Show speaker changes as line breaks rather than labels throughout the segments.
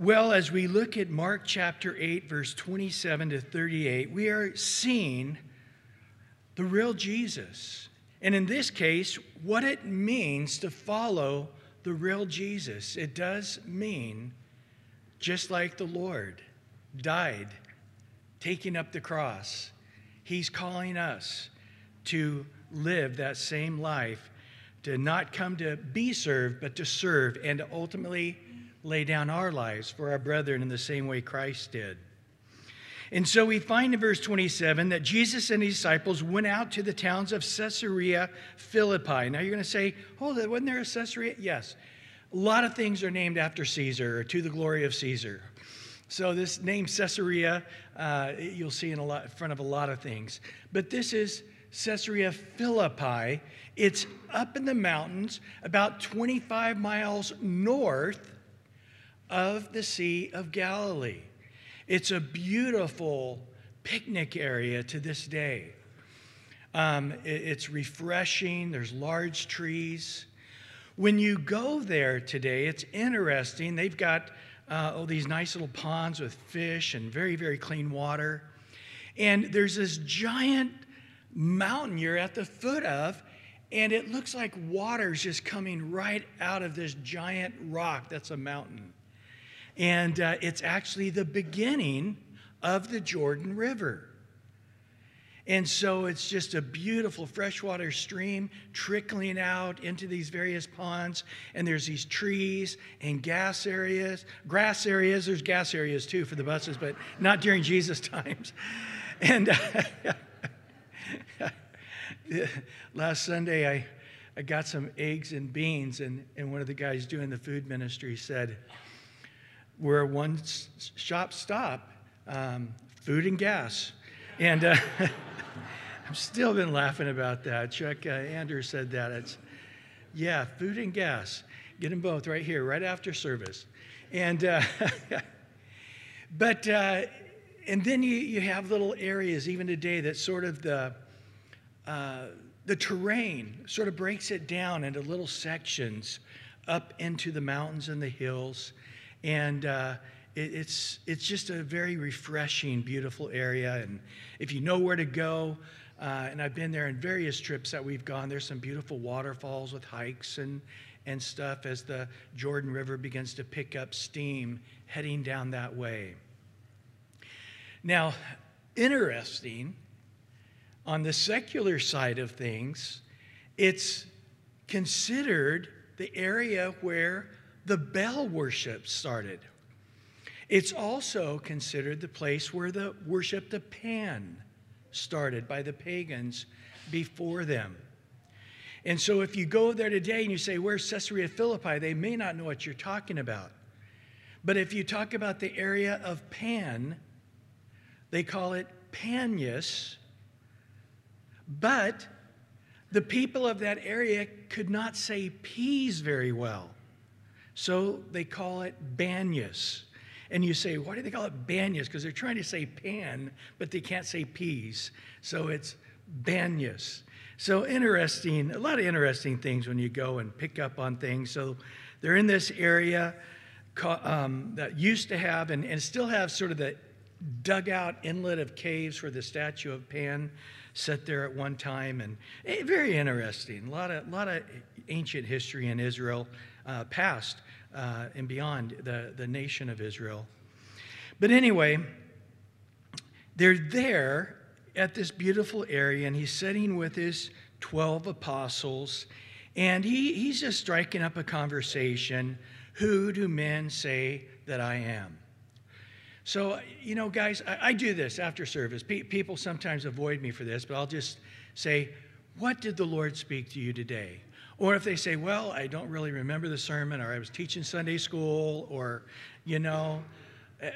Well, as we look at Mark chapter 8, verse 27 to 38, we are seeing the real Jesus. And in this case, what it means to follow the real Jesus. It does mean, just like the Lord died, taking up the cross, He's calling us to live that same life, to not come to be served, but to serve, and to ultimately lay down our lives for our brethren in the same way Christ did. And so we find in verse 27 that Jesus and his disciples went out to the towns of Caesarea Philippi. Now you're going to say, hold it, wasn't there a Caesarea? Yes. A lot of things are named after Caesar or to the glory of Caesar. So this name Caesarea, uh, you'll see in, a lot, in front of a lot of things. But this is Caesarea Philippi. It's up in the mountains, about 25 miles north of the Sea of Galilee. It's a beautiful picnic area to this day. Um, it, it's refreshing, there's large trees. When you go there today, it's interesting. They've got uh, these nice little ponds with fish and very, very clean water. And there's this giant mountain you're at the foot of, and it looks like water's just coming right out of this giant rock that's a mountain. And uh, it's actually the beginning of the Jordan River. And so it's just a beautiful freshwater stream trickling out into these various ponds. And there's these trees and gas areas, grass areas. There's gas areas too for the buses, but not during Jesus' times. And uh, last Sunday, I, I got some eggs and beans, and, and one of the guys doing the food ministry said, we're a one shop stop, um, food and gas. And uh, I've still been laughing about that. Chuck uh, said that. It's, yeah, food and gas. Get them both right here, right after service. And, uh, but, uh, and then you, you have little areas, even today, that sort of the, uh, the terrain sort of breaks it down into little sections up into the mountains and the hills. And uh, it, it's, it's just a very refreshing, beautiful area. And if you know where to go, uh, and I've been there in various trips that we've gone, there's some beautiful waterfalls with hikes and, and stuff as the Jordan River begins to pick up steam heading down that way. Now, interesting, on the secular side of things, it's considered the area where the Baal worship started. It's also considered the place where the worship of Pan started by the pagans before them. And so if you go there today and you say, Where's Caesarea Philippi? they may not know what you're talking about. But if you talk about the area of Pan, they call it Panias. But the people of that area could not say peas very well. So they call it Banias. And you say, why do they call it Banias? Because they're trying to say pan, but they can't say peas. So it's Banias. So interesting, a lot of interesting things when you go and pick up on things. So they're in this area um, that used to have and, and still have sort of the dugout inlet of caves where the statue of Pan sat there at one time. And eh, very interesting. A lot of, lot of ancient history in Israel uh, past uh, and beyond the, the nation of Israel. But anyway, they're there at this beautiful area, and he's sitting with his 12 apostles, and he, he's just striking up a conversation. Who do men say that I am? So, you know, guys, I, I do this after service. Pe- people sometimes avoid me for this, but I'll just say, What did the Lord speak to you today? Or if they say, well, I don't really remember the sermon, or I was teaching Sunday school, or, you know,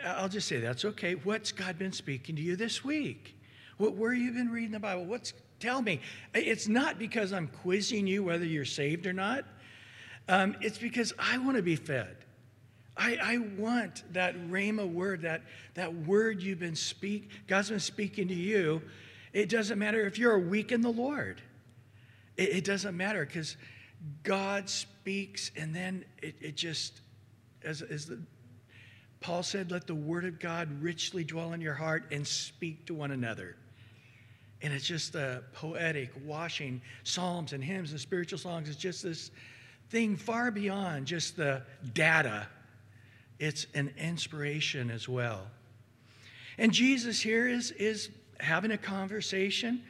I'll just say, that's okay. What's God been speaking to you this week? What, where you been reading the Bible? What's, tell me. It's not because I'm quizzing you whether you're saved or not. Um, it's because I want to be fed. I, I want that Rhema word, that, that word you've been speak, God's been speaking to you. It doesn't matter if you're weak in the Lord. It, it doesn't matter because God speaks, and then it, it just, as, as the Paul said, Let the word of God richly dwell in your heart and speak to one another. And it's just a poetic washing psalms and hymns and spiritual songs. It's just this thing far beyond just the data, it's an inspiration as well. And Jesus here is, is having a conversation.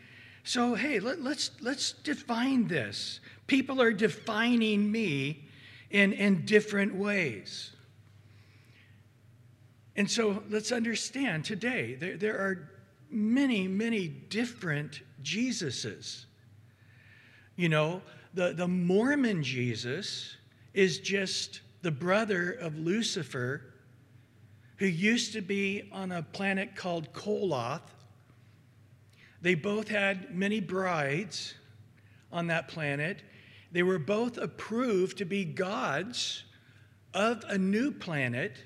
So, hey, let, let's, let's define this. People are defining me in, in different ways. And so let's understand today there, there are many, many different Jesuses. You know, the, the Mormon Jesus is just the brother of Lucifer, who used to be on a planet called Kolob. They both had many brides on that planet. They were both approved to be gods of a new planet.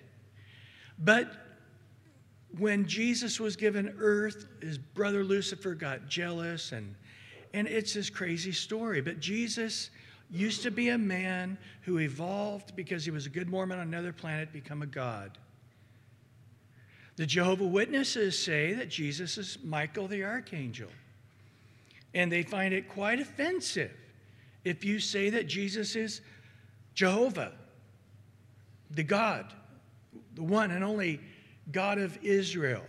But when Jesus was given earth, his brother Lucifer got jealous, and, and it's this crazy story. But Jesus used to be a man who evolved because he was a good Mormon on another planet, become a god. The Jehovah Witnesses say that Jesus is Michael the archangel. And they find it quite offensive if you say that Jesus is Jehovah, the God, the one and only God of Israel.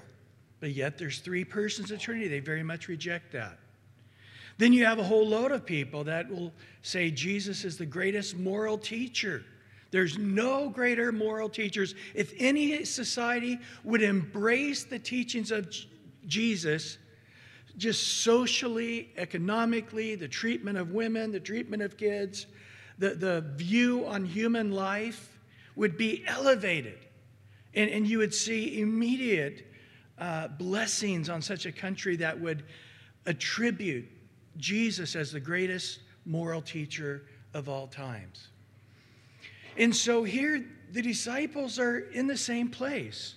But yet there's three persons of Trinity. They very much reject that. Then you have a whole load of people that will say Jesus is the greatest moral teacher. There's no greater moral teachers. If any society would embrace the teachings of Jesus, just socially, economically, the treatment of women, the treatment of kids, the, the view on human life would be elevated. And, and you would see immediate uh, blessings on such a country that would attribute Jesus as the greatest moral teacher of all times. And so here, the disciples are in the same place.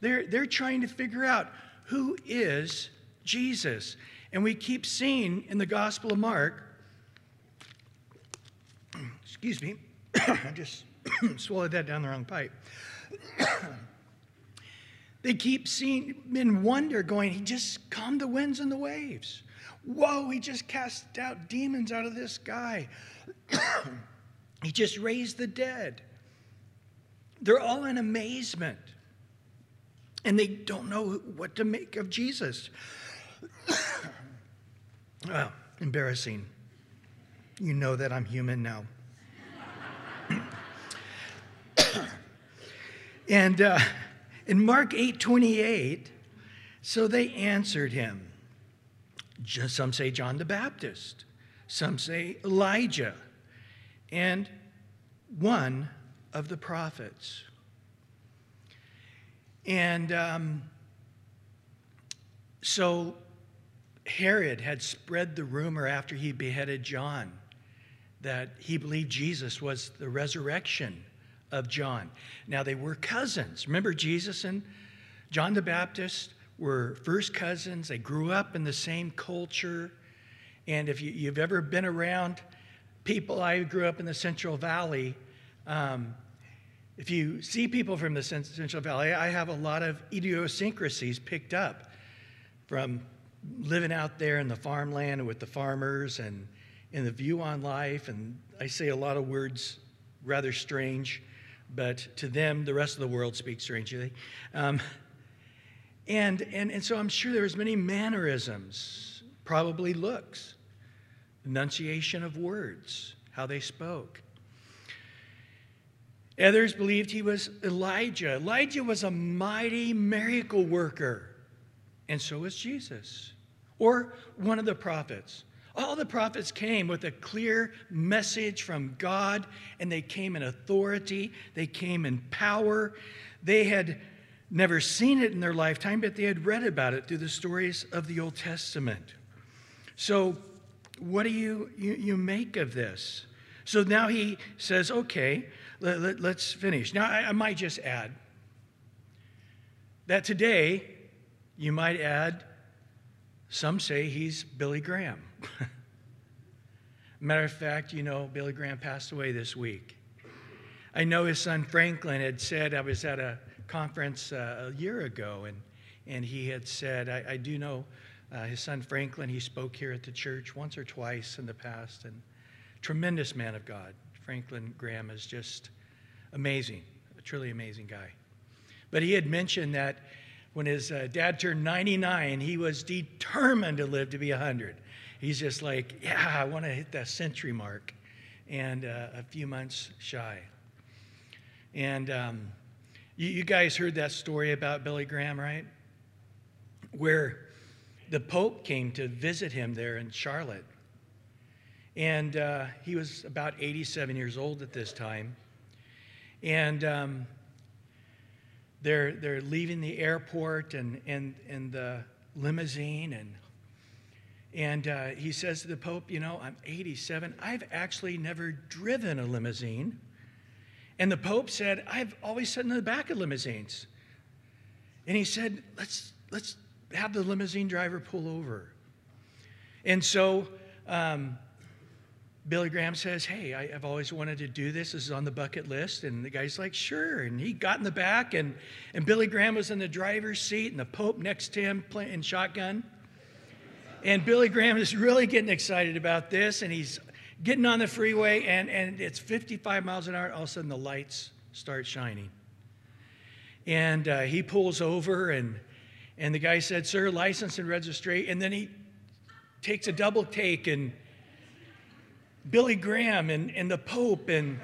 They're, they're trying to figure out who is Jesus. And we keep seeing in the Gospel of Mark, excuse me, I just swallowed that down the wrong pipe. they keep seeing in wonder, going, He just calmed the winds and the waves. Whoa, he just cast out demons out of this guy. he just raised the dead. They're all in amazement. And they don't know what to make of Jesus. Well, embarrassing. You know that I'm human now. And uh, in Mark 8 28, so they answered him. Some say John the Baptist, some say Elijah, and one of the prophets. And um, so Herod had spread the rumor after he beheaded John that he believed Jesus was the resurrection of John. Now, they were cousins. Remember, Jesus and John the Baptist were first cousins. They grew up in the same culture. And if you, have ever been around people, I grew up in the Central Valley. Um, if you see people from the Central Valley, I have a lot of idiosyncrasies picked up from living out there in the farmland with the farmers and in the view on life. And I say a lot of words rather strange but to them, the rest of the world speaks strangely. Um, and, and, and so I'm sure there was many mannerisms, probably looks, enunciation of words, how they spoke. Others believed he was Elijah. Elijah was a mighty miracle worker, and so was Jesus, or one of the prophets. All the prophets came with a clear message from God, and they came in authority, they came in power. They had never seen it in their lifetime, but they had read about it through the stories of the Old Testament. So, what do you, you, you make of this? So now he says, okay, let, us let, finish. Now, I, I might just add that today, you might add, some say he's Billy Graham. Matter of fact, you know, Billy Graham passed away this week. I know his son Franklin had said, I was at a conference uh, a year ago, and, and he had said, I, I do know uh, his son Franklin, he spoke here at the church once or twice in the past, and tremendous man of God. Franklin Graham is just amazing, a truly amazing guy. But he had mentioned that when his uh, dad turned 99, he was determined to live to be 100. He's just like, yeah, I want to hit that century mark, and uh, a few months shy. And um, you, you guys heard that story about Billy Graham, right? Where the Pope came to visit him there in Charlotte. And uh, he was about 87 years old at this time. And um, they're, they're leaving the airport and, and, and the limousine. And, and uh, he says to the Pope, You know, I'm 87. I've actually never driven a limousine. And the Pope said, I've always sat in the back of limousines. And he said, Let's, let's have the limousine driver pull over. And so um, Billy Graham says, Hey, I, have always wanted to do this. This is on the bucket list. And the guy's like, Sure. And he got in the back, and, and Billy Graham was in the driver's seat, and the Pope next to him playing shotgun. And Billy Graham is really getting excited about this, and he's getting on the freeway, and, and it's 55 miles an hour. All of a sudden, the lights start shining. And uh, he pulls over, and and the guy said, Sir, license and registration. And then he takes a double take, and Billy Graham and, and the Pope, and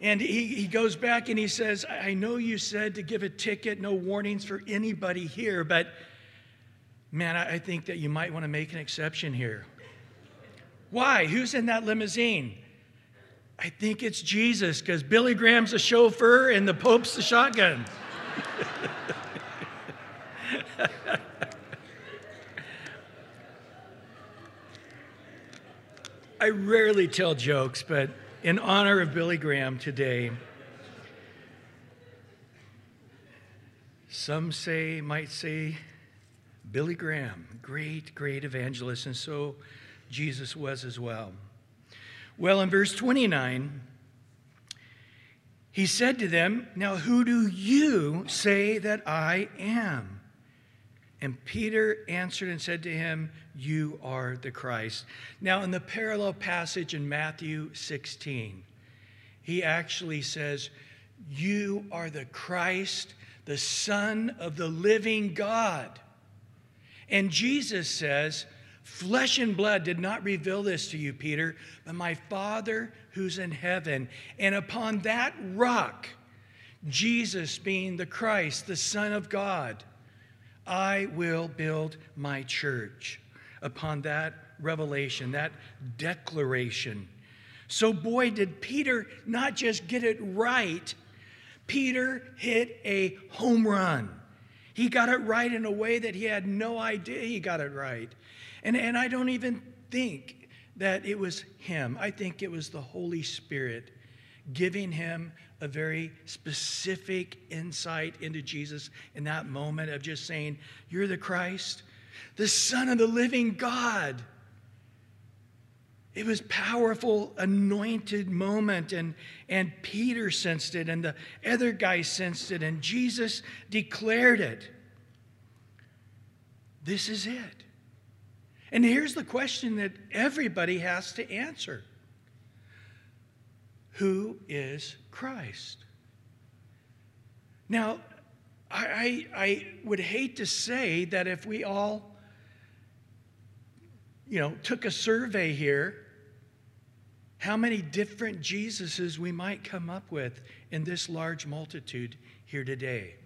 and he, he goes back and he says, I know you said to give a ticket, no warnings for anybody here, but man, I, I think that you might want to make an exception here. Why? Who's in that limousine? I think it's Jesus because Billy Graham's the chauffeur and the Pope's the shotgun. I rarely tell jokes, but in honor of Billy Graham today, some say, might say, Billy Graham, great, great evangelist, and so Jesus was as well. Well, in verse 29, he said to them, Now who do you say that I am? And Peter answered and said to him, You are the Christ. Now, in the parallel passage in Matthew 16, he actually says, You are the Christ, the Son of the living God. And Jesus says, Flesh and blood did not reveal this to you, Peter, but my Father who's in heaven. And upon that rock, Jesus being the Christ, the Son of God, I will build my church. Upon that revelation, that declaration. So, boy, did Peter not just get it right, Peter hit a home run. He got it right in a way that he had no idea he got it right. And, and I don't even think that it was him. I think it was the Holy Spirit giving him a very specific insight into Jesus in that moment of just saying, You're the Christ, the Son of the living God. It was powerful, anointed moment, and, and Peter sensed it, and the other guy sensed it, and Jesus declared it. This is it. And here's the question that everybody has to answer Who is Christ? Now, I, I, I, would hate to say that if we all, you know, took a survey here, how many different Jesuses we might come up with in this large multitude here today.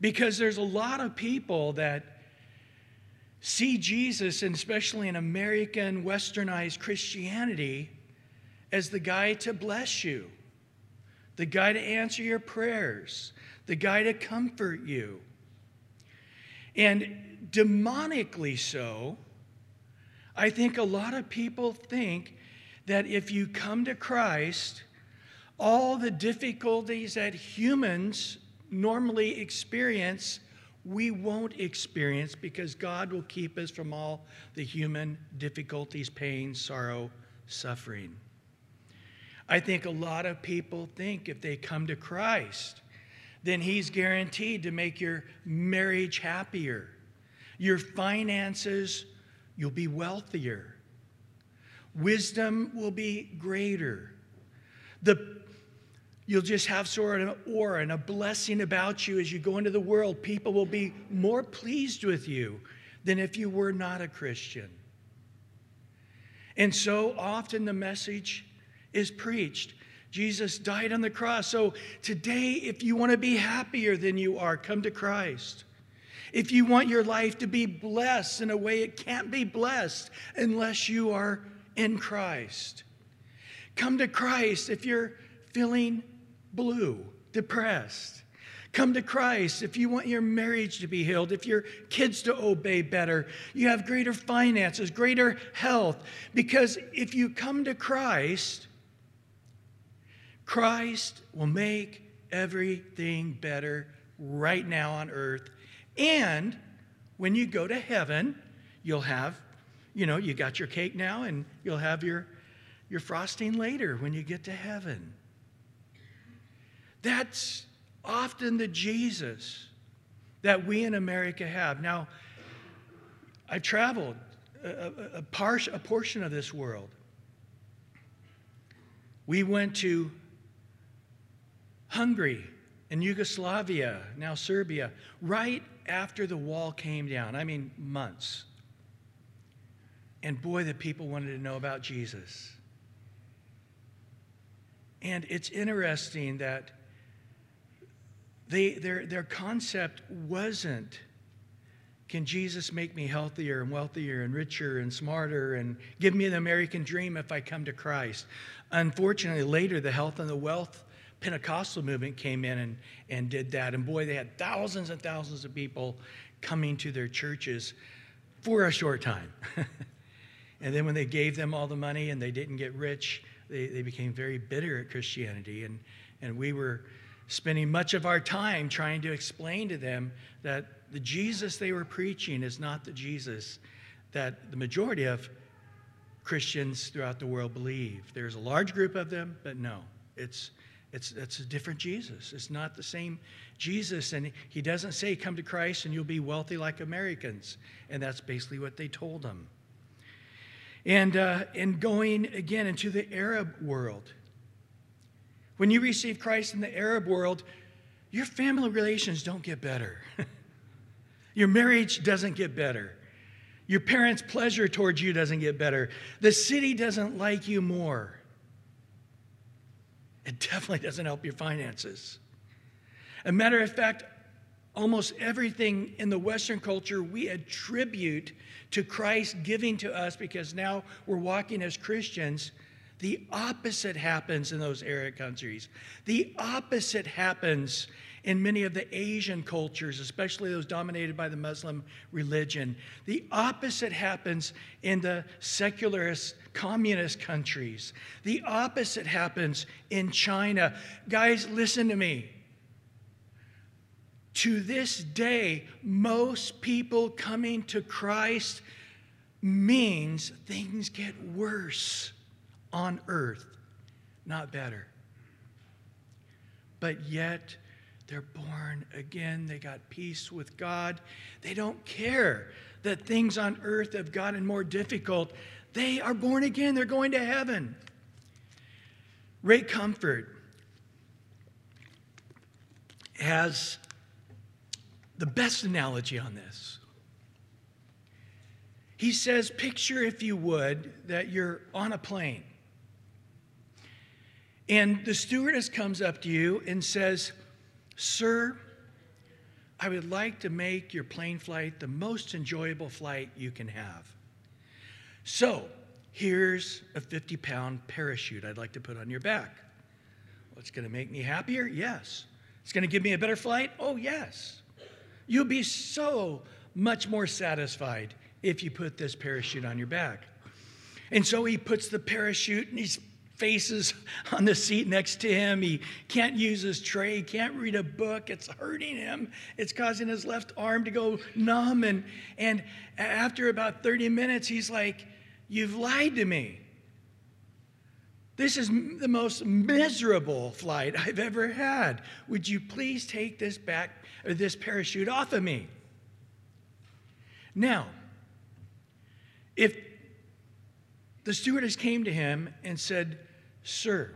Because there's a lot of people that see Jesus, and especially in American westernized Christianity, as the guy to bless you, the guy to answer your prayers, the guy to comfort you. And demonically so, I think a lot of people think that if you come to Christ, all the difficulties that humans normally experience we won't experience because God will keep us from all the human difficulties, pain, sorrow, suffering. I think a lot of people think if they come to Christ, then He's guaranteed to make your marriage happier, your finances, you'll be wealthier, wisdom will be greater. The, you'll just have sort of an aura and a blessing about you as you go into the world. People will be more pleased with you than if you were not a Christian. And so often the message is preached. Jesus died on the cross. So today, if you want to be happier than you are, come to Christ. If you want your life to be blessed in a way it can't be blessed unless you are in Christ, come to Christ if you're feeling blue, depressed. Come to Christ if you want your marriage to be healed, if your kids to obey better, you have greater finances, greater health. Because if you come to Christ, Christ will make everything better right now on earth. And when you go to heaven, you'll have, you know, you got your cake now and you'll have your, your frosting later when you get to heaven. That's often the Jesus that we in America have. Now, I traveled a, a, a, portion of this world. We went to Hungary and Yugoslavia, now Serbia, right after the wall came down. I mean, months. And boy, the people wanted to know about Jesus. And it's interesting that they, their, their concept wasn't can Jesus make me healthier and wealthier and richer and smarter and give me the American dream if I come to Christ? Unfortunately, later, the health and the wealth Pentecostal movement came in and, and did that. And boy, they had thousands and thousands of people coming to their churches for a short time. and then when they gave them all the money and they didn't get rich, they, they became very bitter at Christianity. And, and we were spending much of our time trying to explain to them that the Jesus they were preaching is not the Jesus that the majority of Christians throughout the world believe. There's a large group of them, but no, it's, it's, it's a different Jesus. It's not the same Jesus. And he doesn't say, Come to Christ and you'll be wealthy like Americans. And that's basically what they told them. And, uh, and going again into the Arab world, when you receive Christ in the Arab world, your family relations don't get better. your marriage doesn't get better. Your parents' pleasure towards you doesn't get better. The city doesn't like you more. It definitely doesn't help your finances. A matter of fact, almost everything in the Western culture we attribute to Christ giving to us because now we're walking as Christians the opposite happens in those Arab countries. The opposite happens in many of the Asian cultures, especially those dominated by the Muslim religion. The opposite happens in the secularist communist countries. The opposite happens in China. Guys, listen to me. To this day, most people coming to Christ means things get worse on earth, not better. But yet, they're born again. They got peace with God. They don't care that things on earth have gotten more difficult. They are born again. They're going to heaven. Ray Comfort has the best analogy on this. He says, Picture, if you would, that you're on a plane and the stewardess comes up to you and says, Sir, I would like to make your plane flight the most enjoyable flight you can have. So, here's a 50 pound parachute I'd like to put on your back. Well, it's going to make me happier? Yes. It's going to give me a better flight? Oh, yes. You'll be so much more satisfied if you put this parachute on your back. And so he puts the parachute and he's faces on the seat next to him. He can't use his tray, can't read a book. It's hurting him. It's causing his left arm to go numb. And, and after about 30 minutes, he's like, You've lied to me. This is the most miserable flight I've ever had. Would you please take this back or this parachute off of me? Now, if the stewardess came to him and said, Sir,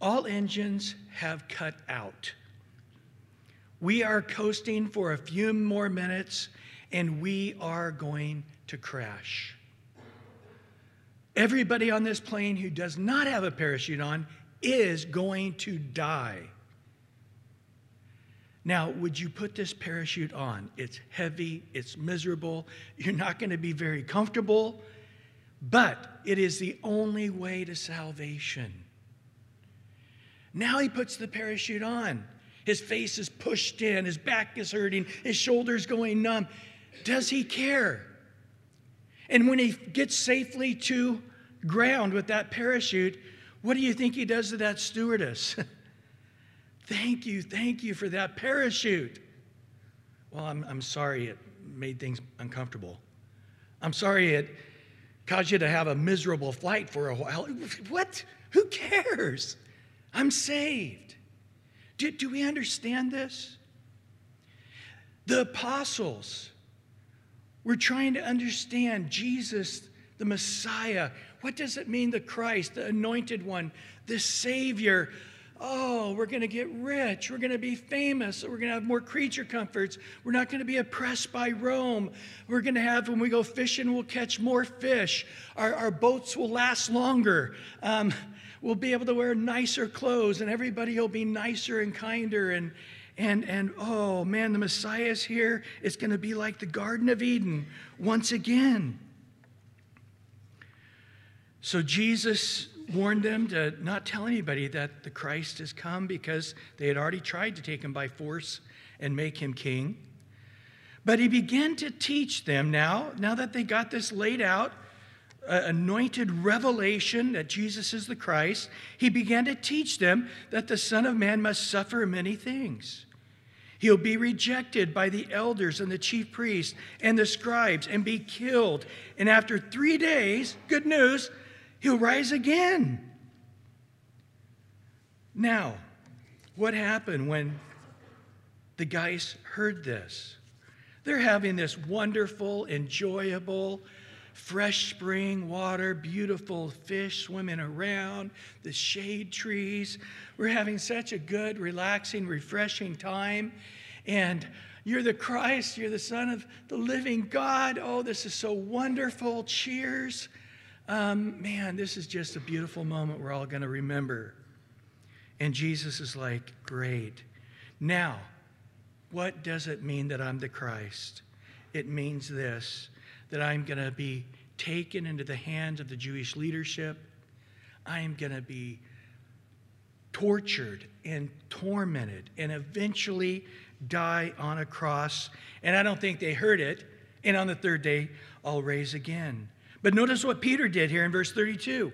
all engines have cut out. We are coasting for a few more minutes and we are going to crash. Everybody on this plane who does not have a parachute on is going to die. Now, would you put this parachute on? It's heavy, it's miserable, you're not going to be very comfortable, but it is the only way to salvation. Now he puts the parachute on. His face is pushed in, his back is hurting, his shoulders going numb. Does he care? And when he gets safely to ground with that parachute, what do you think he does to that stewardess? thank you, thank you for that parachute. Well, I'm, I'm sorry it made things uncomfortable. I'm sorry it caused you to have a miserable flight for a while. What? Who cares? I'm saved. Do, do we understand this? The apostles were trying to understand Jesus, the Messiah. What does it mean, the Christ, the anointed one, the Savior? Oh, we're going to get rich. We're going to be famous. We're going to have more creature comforts. We're not going to be oppressed by Rome. We're going to have, when we go fishing, we'll catch more fish. Our, our boats will last longer. Um, we'll be able to wear nicer clothes, and everybody will be nicer and kinder. And, and, and oh man, the Messiah is here. It's going to be like the Garden of Eden once again. So Jesus warned them to not tell anybody that the Christ has come because they had already tried to take him by force and make him king. But he began to teach them now, now that they got this laid out, uh, anointed revelation that Jesus is the Christ, he began to teach them that the Son of Man must suffer many things. He'll be rejected by the elders and the chief priests and the scribes and be killed. And after three days, good news, he'll rise again. Now, what happened when the guys heard this? They're having this wonderful, enjoyable, fresh spring water, beautiful fish swimming around, the shade trees. We're having such a good, relaxing, refreshing time. And you're the Christ, you're the Son of the living God. Oh, this is so wonderful. Cheers. Um, man, this is just a beautiful moment we're all going to remember. And Jesus is like, Great. Now, what does it mean that I'm the Christ? It means this that I'm going to be taken into the hands of the Jewish leadership. I am going to be tortured and tormented and eventually die on a cross. And I don't think they heard it. And on the third day, I'll raise again. But notice what Peter did here in verse 32.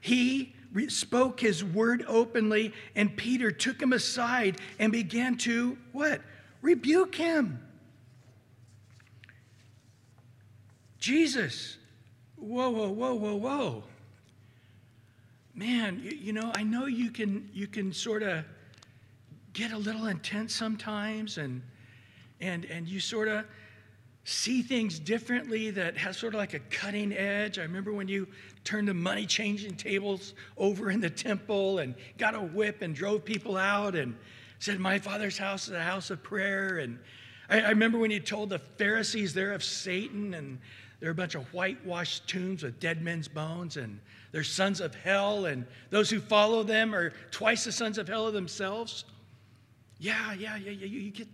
He spoke his word openly, and Peter took him aside and began to what? Rebuke him. Jesus. Whoa, whoa, whoa, whoa, whoa. Man, you, you know, I know you can you can sort of get a little intense sometimes and and and you sort of see things differently that has sort of like a cutting edge. I remember when you turned the money changing tables over in the temple and got a whip and drove people out and said, My father's house is a house of prayer. And I, I remember when you told the Pharisees they're of Satan and they're a bunch of whitewashed tombs with dead men's bones, and they're sons of hell, and those who follow them are twice the sons of hell themselves. Yeah, yeah, yeah, yeah. You, you get,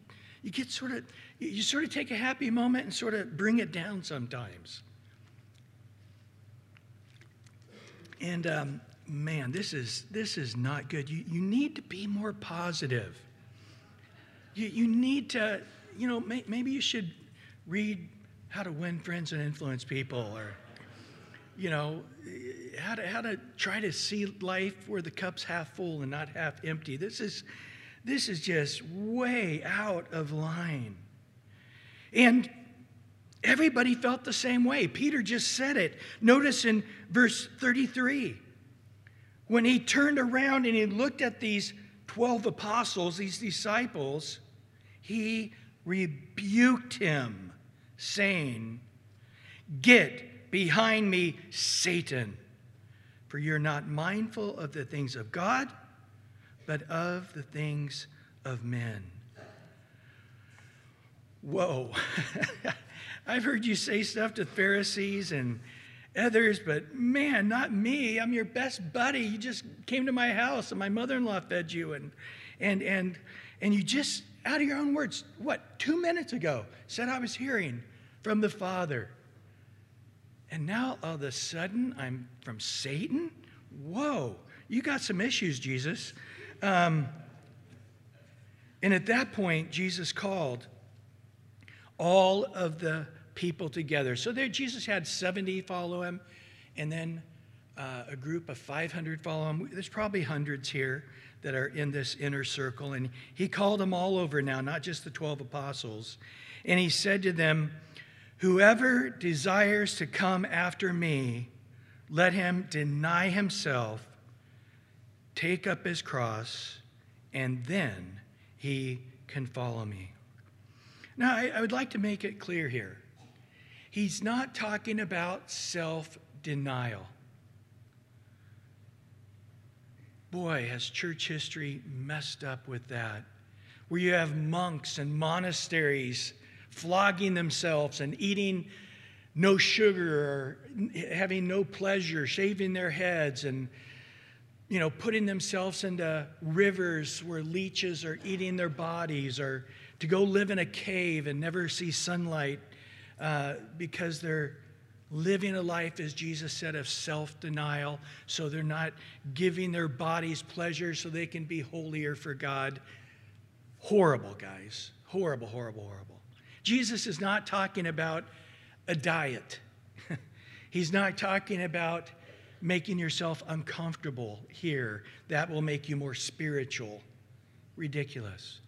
you get sort of, you sort of take a happy moment and sort of bring it down sometimes. And um, man, this is this is not good. You you need to be more positive. You you need to, you know, may, maybe you should read how to win friends and influence people or you know how to, how to try to see life where the cup's half full and not half empty this is this is just way out of line and Everybody felt the same way. Peter just said it. Notice in verse 33, when he turned around and he looked at these 12 apostles, these disciples, he rebuked him, saying, Get behind me, Satan, for you're not mindful of the things of God, but of the things of men. Whoa. I've heard you say stuff to Pharisees and others, but man, not me. I'm your best buddy. You just came to my house and my mother-in-law fed you and and and and you just out of your own words, what, two minutes ago, said I was hearing from the Father. And now all of a sudden I'm from Satan? Whoa, you got some issues, Jesus. Um, and at that point, Jesus called all of the people together. So there, Jesus had 70 follow him, and then uh, a group of 500 follow him. There's probably hundreds here that are in this inner circle. And he called them all over now, not just the 12 apostles. And he said to them, Whoever desires to come after me, let him deny himself, take up his cross, and then he can follow me. Now, I, I would like to make it clear here. He's not talking about self denial. Boy, has church history messed up with that. Where you have monks and monasteries flogging themselves and eating no sugar or having no pleasure, shaving their heads and you know, putting themselves into rivers where leeches are eating their bodies, or to go live in a cave and never see sunlight uh, because they're living a life, as Jesus said, of self denial, so they're not giving their bodies pleasure so they can be holier for God. Horrible, guys. Horrible, horrible, horrible. Jesus is not talking about a diet, he's not talking about making yourself uncomfortable here. That will make you more spiritual. Ridiculous.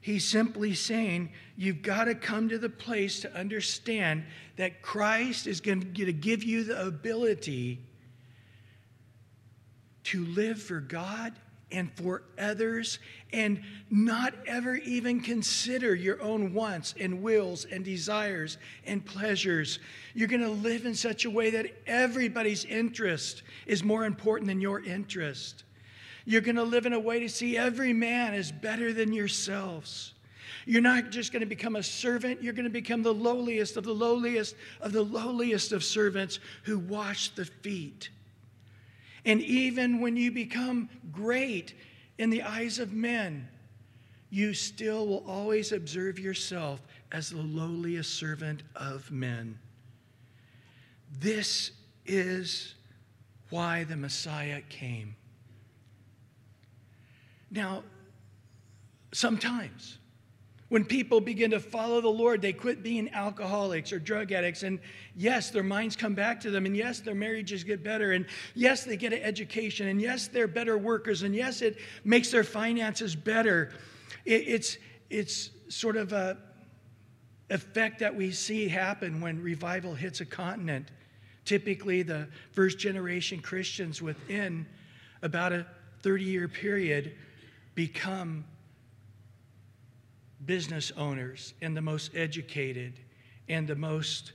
He's simply saying you've got to come to the place to understand that Christ is going to give you the ability to live for God and for others and not ever even consider your own wants and wills and desires and pleasures. You're going to live in such a way that everybody's interest is more important than your interest. You're going to live in a way to see every man as better than yourselves. You're not just going to become a servant, you're going to become the lowliest of the lowliest of the lowliest of servants who wash the feet. And even when you become great in the eyes of men, you still will always observe yourself as the lowliest servant of men. This is why the Messiah came. Now, sometimes when people begin to follow the Lord, they quit being alcoholics or drug addicts. And yes, their minds come back to them. And yes, their marriages get better. And yes, they get an education. And yes, they're better workers. And yes, it makes their finances better. It, it's, it's sort of a effect that we see happen when revival hits a continent. Typically, the first generation Christians within about a 30 year period become business owners and the most educated and the most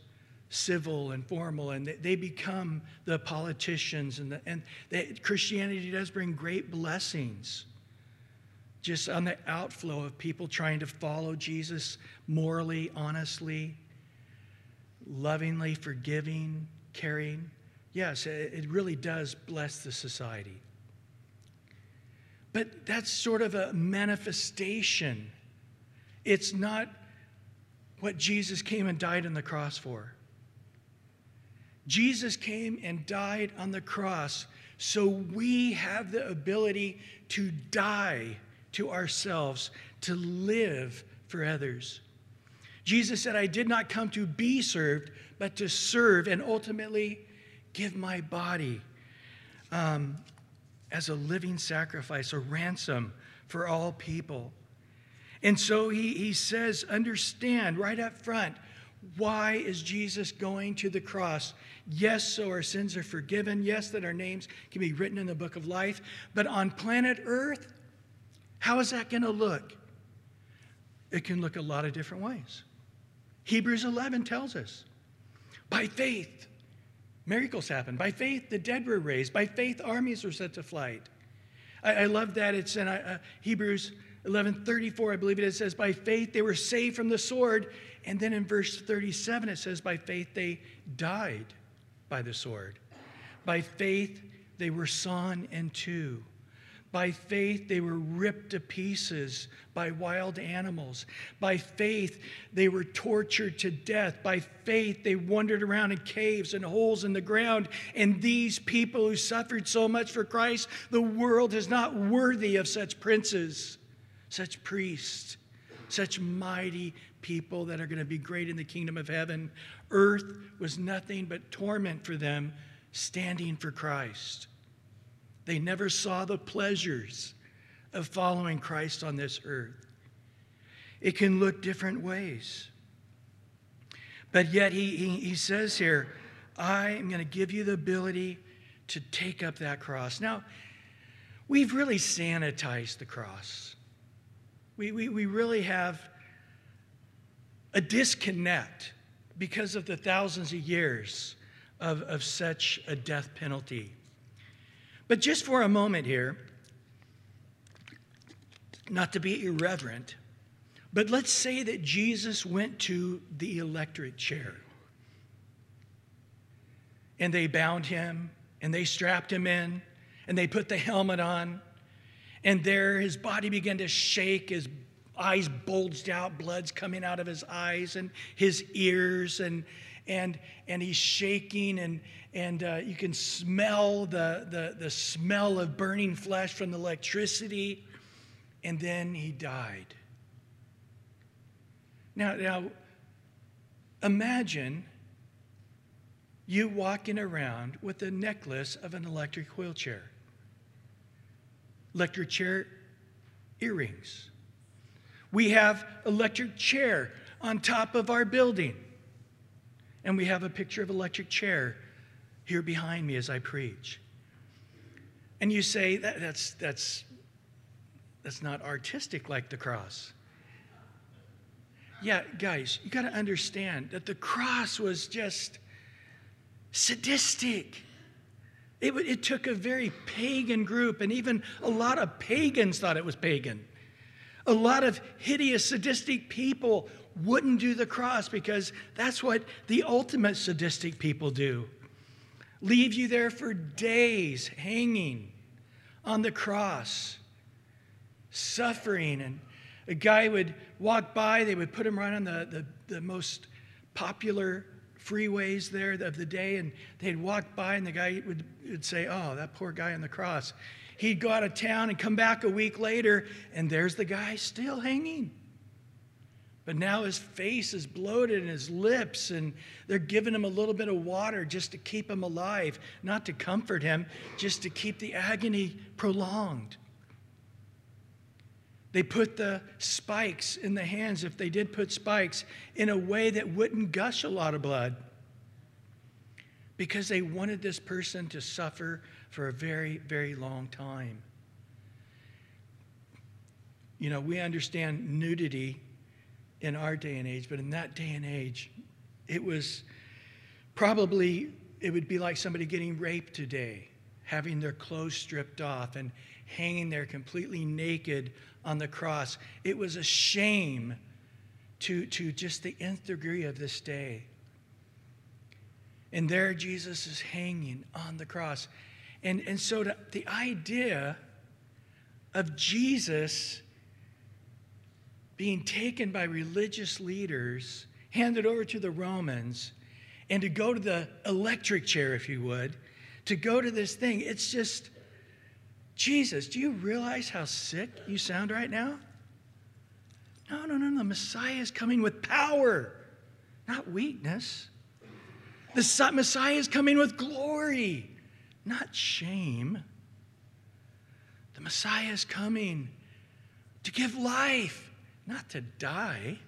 civil and formal, and they become the politicians. And, the, and they, Christianity does bring great blessings just on the outflow of people trying to follow Jesus morally, honestly, lovingly, forgiving, caring. Yes, it really does bless the society. But that's sort of a manifestation. It's not what Jesus came and died on the cross for. Jesus came and died on the cross so we have the ability to die to ourselves, to live for others. Jesus said, I did not come to be served, but to serve and ultimately give my body um, as a living sacrifice, a ransom for all people. And so he, he says, understand right up front Why is Jesus going to the cross? Yes, so our sins are forgiven. Yes, that our names can be written in the book of life. But on planet Earth, how is that going to look? It can look a lot of different ways. Hebrews 11 tells us by faith, miracles happen. By faith, the dead were raised. By faith, armies were set to flight. I, I love that. It's in uh, Hebrews 11:34, I believe it, it says, By faith they were saved from the sword. And then in verse 37, it says, By faith they died by the sword. By faith they were sawn in two. By faith, they were ripped to pieces by wild animals. By faith, they were tortured to death. By faith, they wandered around in caves and holes in the ground. And these people who suffered so much for Christ, the world is not worthy of such princes, such priests, such mighty people that are going to be great in the kingdom of heaven. Earth was nothing but torment for them standing for Christ. They never saw the pleasures of following Christ on this earth. It can look different ways. But yet, he, he, he says here, I am going to give you the ability to take up that cross. Now, we've really sanitized the cross. We, we, we really have a disconnect because of the thousands of years of, of such a death penalty. But just for a moment here, not to be irreverent, but let's say that Jesus went to the electric chair. And they bound him, and they strapped him in, and they put the helmet on. And there his body began to shake, his eyes bulged out, blood's coming out of his eyes and his ears, and and and he's shaking and and uh, you can smell the, the the smell of burning flesh from the electricity. And then he died. Now now imagine you walking around with a necklace of an electric wheelchair electric chair earrings we have electric chair on top of our building and we have a picture of electric chair here behind me as I preach. And you say that, that's that's that's not artistic like the cross. Yeah, guys, you got to understand that the cross was just sadistic. It, it took a very pagan group, and even a lot of pagans thought it was pagan. A lot of hideous, sadistic people wouldn't do the cross because that's what the ultimate sadistic people do leave you there for days hanging on the cross, suffering. And a guy would walk by, they would put him right on the, the, the most popular freeways there of the day, and they'd walk by, and the guy would, would say, Oh, that poor guy on the cross. He'd go out of town and come back a week later, and there's the guy still hanging. But now his face is bloated and his lips, and they're giving him a little bit of water just to keep him alive, not to comfort him, just to keep the agony prolonged. They put the spikes in the hands, if they did put spikes, in a way that wouldn't gush a lot of blood because they wanted this person to suffer for a very, very long time. You know, we understand nudity in our day and age, but in that day and age, it was probably, it would be like somebody getting raped today, having their clothes stripped off and hanging there completely naked on the cross. It was a shame to, to just the nth degree of this day. And there Jesus is hanging on the cross. And, and so to, the idea of Jesus being taken by religious leaders, handed over to the Romans, and to go to the electric chair, if you would, to go to this thing. It's just, Jesus, do you realize how sick you sound right now? No, no, no, no. the Messiah is coming with power, not weakness. The Messiah is coming with glory, not shame. The Messiah is coming to give life, not to die.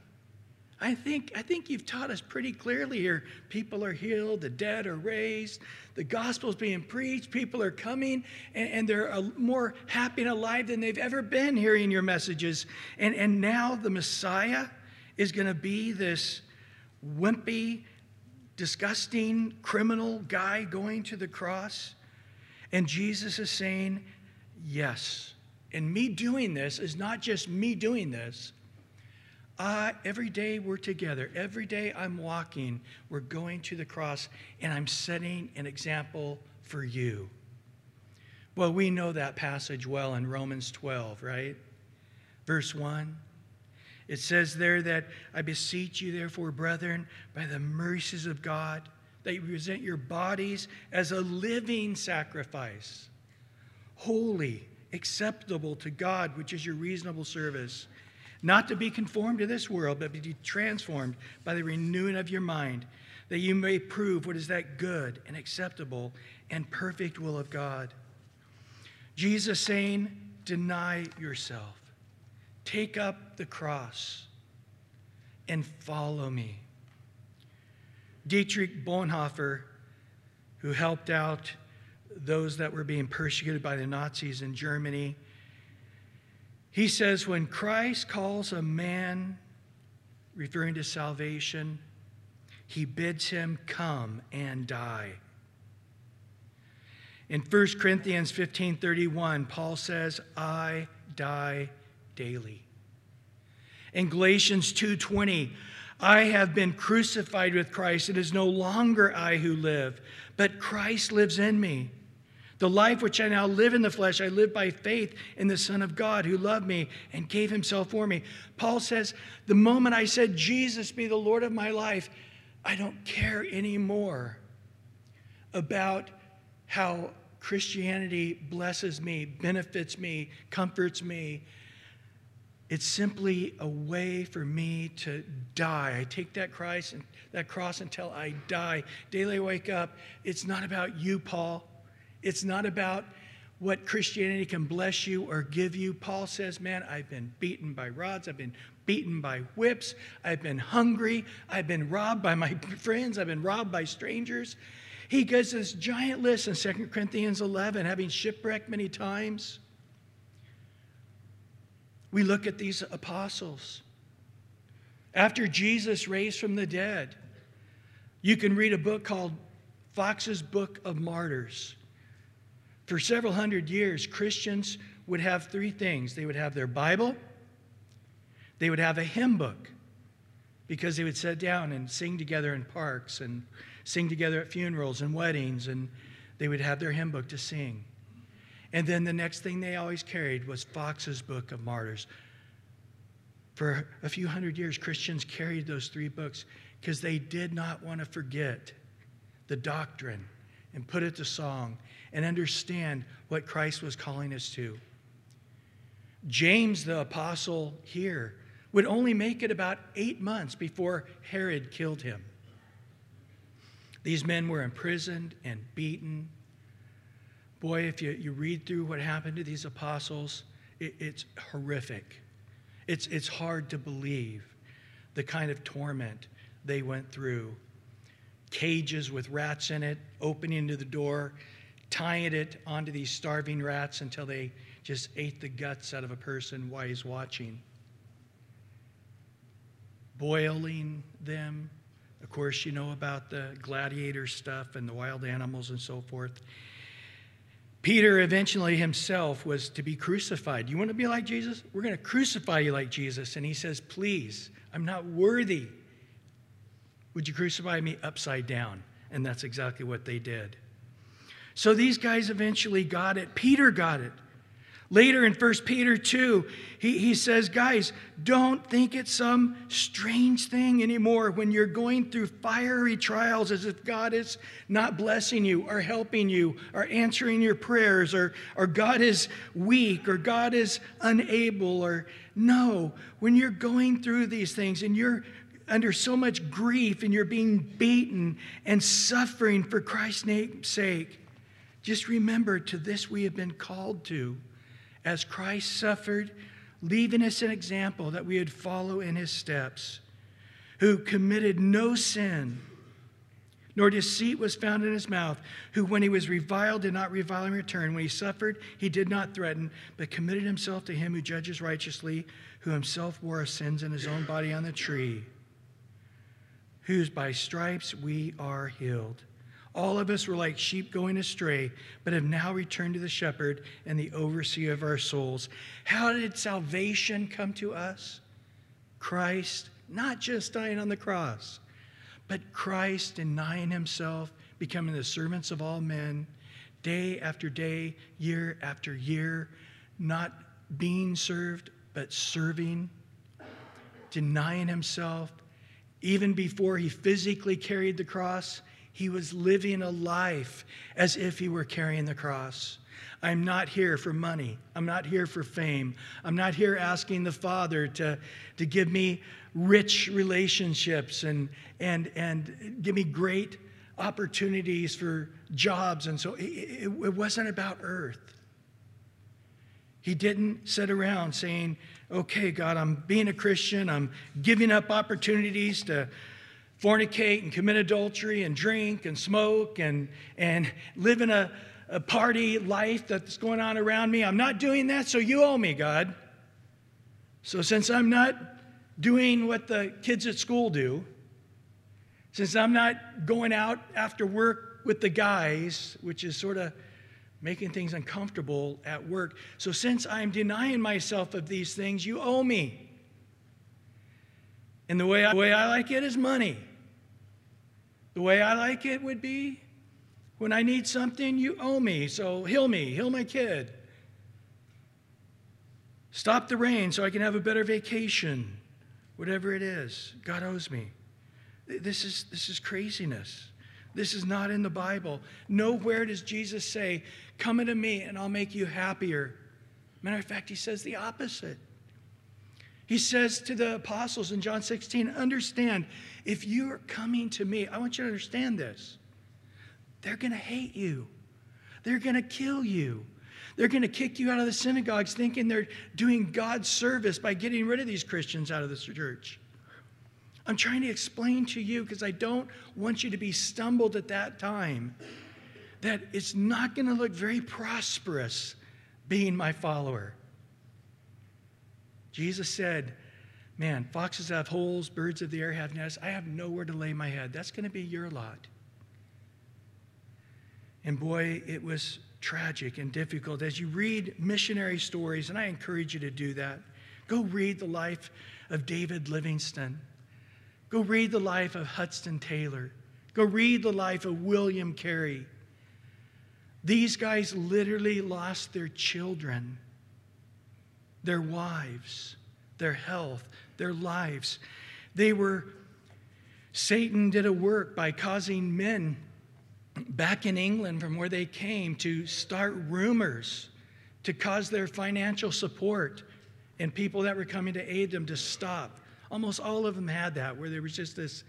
I think, I think you've taught us pretty clearly here. People are healed, the dead are raised, the gospel's being preached, people are coming, and, and they're uh, more happy and alive than they've ever been hearing your messages. And, and now the Messiah is going to be this wimpy, disgusting criminal guy going to the cross. And Jesus is saying, Yes. And me doing this is not just me doing this. Uh, every day we're together. Every day I'm walking. We're going to the cross, and I'm setting an example for you. Well, we know that passage well in Romans 12, right? Verse 1. It says there that I beseech you, therefore, brethren, by the mercies of God, that you present your bodies as a living sacrifice, holy, acceptable to God, which is your reasonable service. Not to be conformed to this world, but to be transformed by the renewing of your mind, that you may prove what is that good and acceptable and perfect will of God. Jesus saying, Deny yourself, take up the cross, and follow me. Dietrich Bonhoeffer, who helped out those that were being persecuted by the Nazis in Germany. He says, when Christ calls a man, referring to salvation, he bids him come and die. In 1 Corinthians 15:31, Paul says, "I die daily." In Galatians 2:20, I have been crucified with Christ. It is no longer I who live, but Christ lives in me. The life which I now live in the flesh, I live by faith in the Son of God who loved me and gave himself for me. Paul says, The moment I said, Jesus be the Lord of my life, I don't care anymore about how Christianity blesses me, benefits me, comforts me. It's simply a way for me to die. I take that cross, and that cross until I die. Daily I wake up. It's not about you, Paul. It's not about what Christianity can bless you or give you. Paul says, Man, I've been beaten by rods, I've been beaten by whips, I've been hungry, I've been robbed by my friends, I've been robbed by strangers. He gives this giant list in 2 Corinthians 11, having shipwrecked many times. We look at these apostles. After Jesus raised from the dead, you can read a book called Foxe's Book of Martyrs. For several hundred years, Christians would have three things they would have their Bible, they would have a hymn book, because they would sit down and sing together in parks and sing together at funerals and weddings, and they would have their hymn book to sing. And then the next thing they always carried was Foxe's Book of Martyrs. For a few hundred years, Christians carried those three books because they did not want to forget the doctrine and put it to song and understand what Christ was calling us to. James, the apostle here, would only make it about eight months before Herod killed him. These men were imprisoned and beaten. Boy, if you, you read through what happened to these apostles, it, it's horrific. It's, it's hard to believe the kind of torment they went through cages with rats in it, opening to the door, tying it onto these starving rats until they just ate the guts out of a person while he's watching, boiling them. Of course, you know about the gladiator stuff and the wild animals and so forth. Peter eventually himself was to be crucified. You want to be like Jesus? We're going to crucify you like Jesus. And he says, Please, I'm not worthy would you crucify me upside down? And that's exactly what they did. So these guys eventually got it. Peter got it. Later in 1 Peter 2, he, he says, Guys, don't think it's some strange thing anymore when you're going through fiery trials as if God is not blessing you or helping you or answering your prayers or, or God is weak or God is unable or no. When you're going through these things and you're under so much grief and you're being beaten and suffering for Christ's name's sake, just remember to this we have been called to. As Christ suffered, leaving us an example that we would follow in his steps. who committed no sin, nor deceit was found in his mouth, who, when he was reviled, did not revile in return. When he suffered, he did not threaten, but committed himself to him who judges righteously, who himself bore our sins in his own body on the tree, whose by stripes we are healed. All of us were like sheep going astray, but have now returned to the shepherd and the overseer of our souls. How did salvation come to us? Christ, not just dying on the cross, but Christ denying himself, becoming the servants of all men, day after day, year after year, not being served, but serving, denying himself. Even before he physically carried the cross, he was living a life as if he were carrying the cross. I'm not here for money. I'm not here for fame. I'm not here asking the Father to, to give me rich relationships and, and, and give me great opportunities for jobs. And so it, it, it wasn't about earth. He didn't sit around saying, okay, God, I'm being a Christian. I'm giving up opportunities to fornicate and commit adultery and drink and smoke and, and live in a, a party life that's going on around me. I'm not doing that, so you owe me, God. So since I'm not doing what the kids at school do, since I'm not going out after work with the guys, which is sort of making things uncomfortable at work. So, since I'm denying myself of these things, you owe me. And the way I, the way I like it is money. The way I like it would be when I need something, you owe me. So, heal me, heal my kid. Stop the rain so I can have a better vacation. Whatever it is, God owes me. This is, this is craziness. This is not in the Bible. Nowhere does Jesus say, Come unto me and I'll make you happier. Matter of fact, he says the opposite. He says to the apostles in John 16, Understand, if you're coming to me, I want you to understand this. They're going to hate you, they're going to kill you. They're going to kick you out of the synagogues thinking they're doing God's service by getting rid of these Christians out of the church. I'm trying to explain to you because I don't want you to be stumbled at that time that it's not going to look very prosperous being my follower. Jesus said, Man, foxes have holes, birds of the air have nests. I have nowhere to lay my head. That's going to be your lot. And boy, it was tragic and difficult. As you read missionary stories, and I encourage you to do that, go read the life of David Livingstone. Go read the life of Hudson Taylor. Go read the life of William Carey. These guys literally lost their children, their wives, their health, their lives. They were, Satan did a work by causing men back in England from where they came to start rumors to cause their financial support and people that were coming to aid them to stop. Almost all of them had that, where there was just this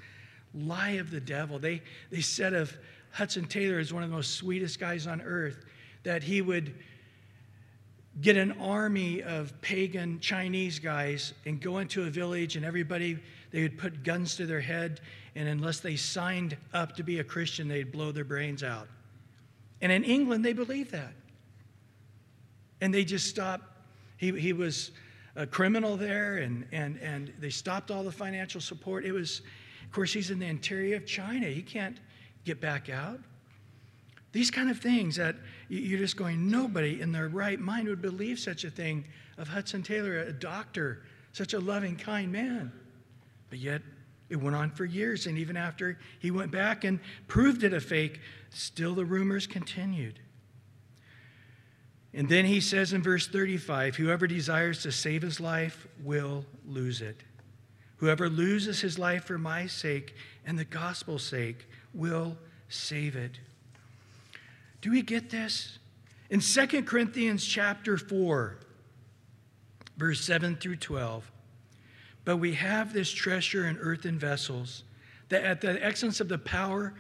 lie of the devil. They, they said of Hudson Taylor as one of the most sweetest guys on earth that he would get an army of pagan Chinese guys and go into a village, and everybody, they would put guns to their head, and unless they signed up to be a Christian, they'd blow their brains out. And in England, they believed that. And they just stopped. He, he was a criminal there, and, and, and they stopped all the financial support. It was, of course, he's in the interior of China. He can't get back out. These kind of things that you're just going, nobody in their right mind would believe such a thing of Hudson Taylor, a doctor, such a loving, kind man. But yet, it went on for years, and even after he went back and proved it a fake, still the rumors continued. And then he says in verse 35 Whoever desires to save his life will lose it. Whoever loses his life for my sake and the gospel's sake will save it. Do we get this? In 2 Corinthians chapter 4, verse 7 through 12, but we have this treasure in earthen vessels, that at the excellence of the power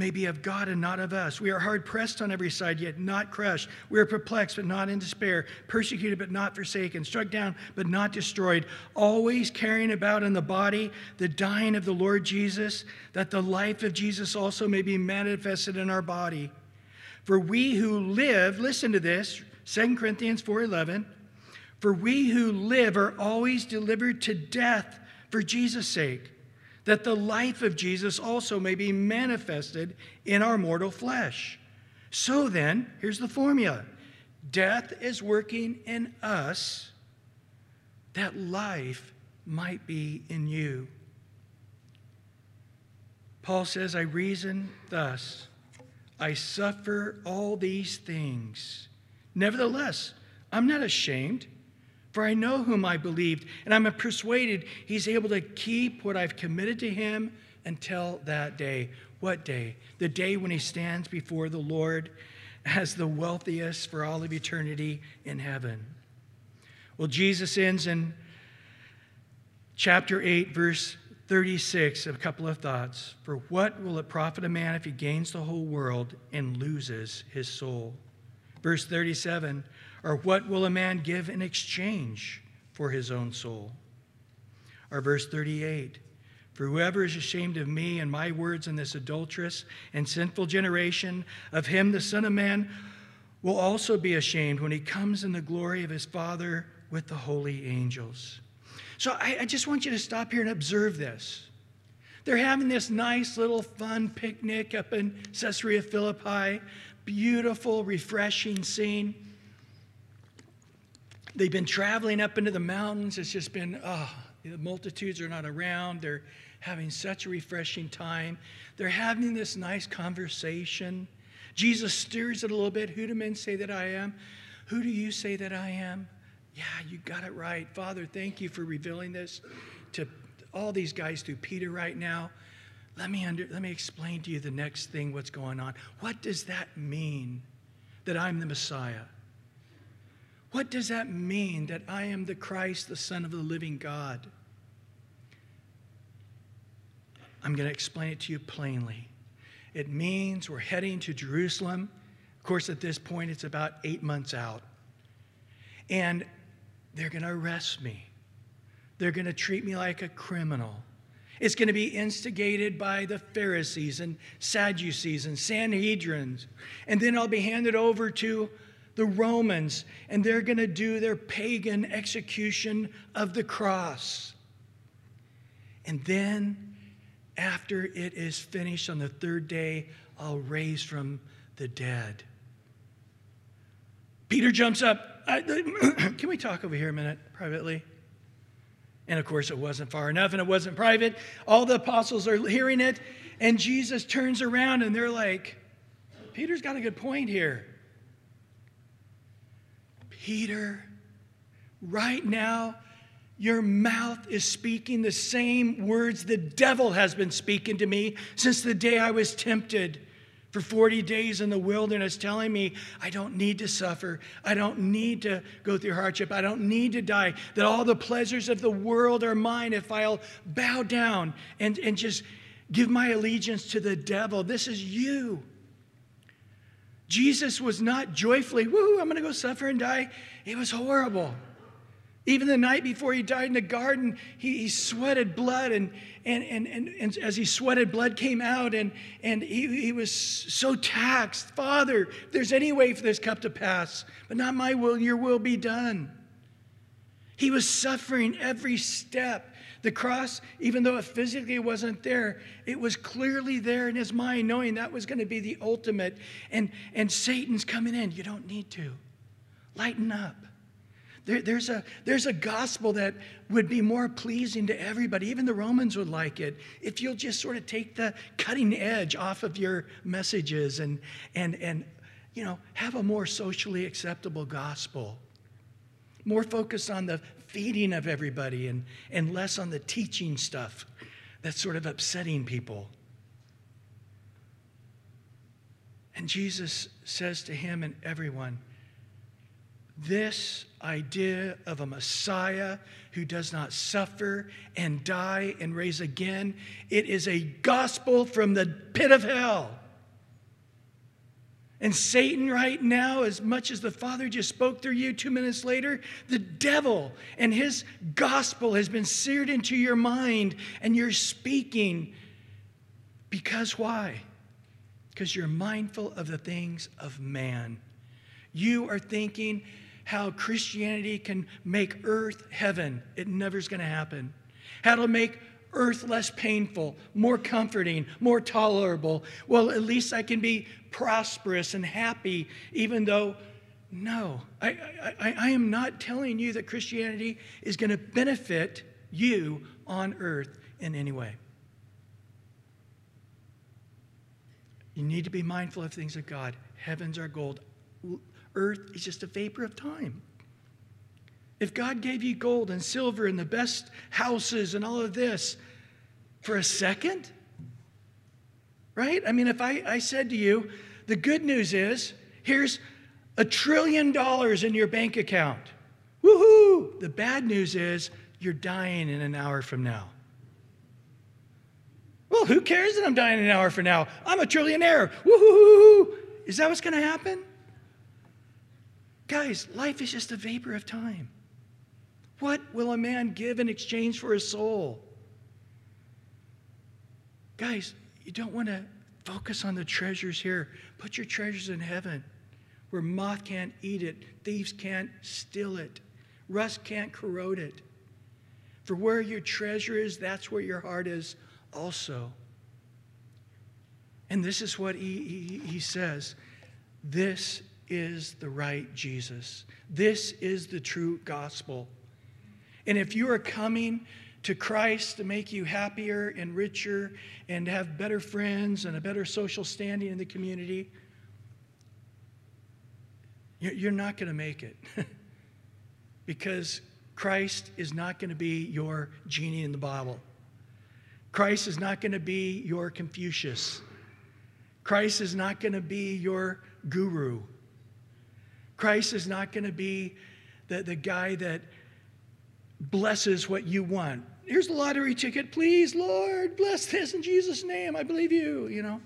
may be of God and not of us. We are hard pressed on every side, yet not crushed. We are perplexed, but not in despair, persecuted, but not forsaken, struck down, but not destroyed, always carrying about in the body the dying of the Lord Jesus, that the life of Jesus also may be manifested in our body. For we who live, listen to this, 2 Corinthians 4:11, for we who live are always delivered to death for Jesus' sake that the life of Jesus also may be manifested in our mortal flesh. So then, here's the formula death is working in us that life might be in you. Paul says, I reason thus I suffer all these things. Nevertheless, I'm not ashamed for I know whom I believed, and I'm persuaded he's able to keep what I've committed to him until that day. What day? The day when he stands before the Lord as the wealthiest for all of eternity in heaven. Well, Jesus ends in chapter 8, verse 36, a couple of thoughts. For what will it profit a man if he gains the whole world and loses his soul? Verse 37 or what will a man give in exchange for his own soul? Or verse 38 For whoever is ashamed of me and my words in this adulterous and sinful generation, of him the Son of Man will also be ashamed when he comes in the glory of his Father with the holy angels. So I, I just want you to stop here and observe this. They're having this nice little fun picnic up in Caesarea Philippi, beautiful, refreshing scene. They've been traveling up into the mountains. It's just been, oh, the multitudes are not around. They're having such a refreshing time. They're having this nice conversation. Jesus stirs it a little bit. Who do men say that I am? Who do you say that I am? Yeah, you got it right. Father, thank you for revealing this to all these guys through Peter right now. Let me, under, let me explain to you the next thing, what's going on. What does that mean that I'm the Messiah? What does that mean that I am the Christ, the Son of the living God? I'm going to explain it to you plainly. It means we're heading to Jerusalem. Of course, at this point, it's about eight months out. And they're going to arrest me. They're going to treat me like a criminal. It's going to be instigated by the Pharisees and Sadducees and Sanhedrins. And then I'll be handed over to the Romans, and they're going to do their pagan execution of the cross. And then, after it is finished on the third day, I'll raise from the dead. Peter jumps up. can we talk over here a minute privately? And of course, it wasn't far enough and it wasn't private. All the apostles are hearing it, and Jesus turns around and they're like, Peter's got a good point here. Peter, right now, your mouth is speaking the same words the devil has been speaking to me since the day I was tempted for 40 days in the wilderness, telling me I don't need to suffer. I don't need to go through hardship. I don't need to die. That all the pleasures of the world are mine if I'll bow down and, and just give my allegiance to the devil. This is you. Jesus was not joyfully, woo, I'm going to go suffer and die. It was horrible. Even the night before he died in the garden, he, he sweated blood, and, and, and, and, and, as he sweated, blood came out, and, and he, he was so taxed. Father, if there's any way for this cup to pass, but not my will, your will be done. He was suffering every step. The cross, even though it physically wasn't there, it was clearly there in his mind, knowing that was going to be the ultimate. And, and Satan's coming in. You don't need to. Lighten up. There, there's, a, there's a gospel that would be more pleasing to everybody. Even the Romans would like it if you'll just sort of take the cutting edge off of your messages and, and, and you know, have a more socially acceptable gospel. More focused on the feeding of everybody and, and less on the teaching stuff that's sort of upsetting people. And Jesus says to him and everyone, This idea of a Messiah who does not suffer and die and raise again, it is a gospel from the pit of hell. And Satan, right now, as much as the Father just spoke through you two minutes later, the devil and his gospel has been seared into your mind, and you're speaking. Because why? Because you're mindful of the things of man. You are thinking how Christianity can make earth heaven. It never's going to happen. How to make earth less painful, more comforting, more tolerable. Well, at least I can be prosperous and happy, even though, no, I, I, I am not telling you that Christianity is going to benefit you on earth in any way. You need to be mindful of things of God. Heavens are gold, earth is just a vapor of time. If God gave you gold and silver and the best houses and all of this for a second, right? I mean, if I, I said to you, the good news is here's a trillion dollars in your bank account. Woohoo! The bad news is you're dying in an hour from now. Well, who cares that I'm dying in an hour from now? I'm a trillionaire. Woohoo! Is that what's going to happen? Guys, life is just a vapor of time. What will a man give in exchange for his soul? Guys, you don't want to focus on the treasures here. Put your treasures in heaven where moth can't eat it, thieves can't steal it, rust can't corrode it. For where your treasure is, that's where your heart is also. And this is what he, he, he says this is the right Jesus, this is the true gospel. And if you are coming to Christ to make you happier and richer and have better friends and a better social standing in the community, you're not going to make it. because Christ is not going to be your genie in the bottle. Christ is not going to be your Confucius. Christ is not going to be your guru. Christ is not going to be the, the guy that blesses what you want. Here's the lottery ticket. Please, Lord, bless this in Jesus' name. I believe you, you know.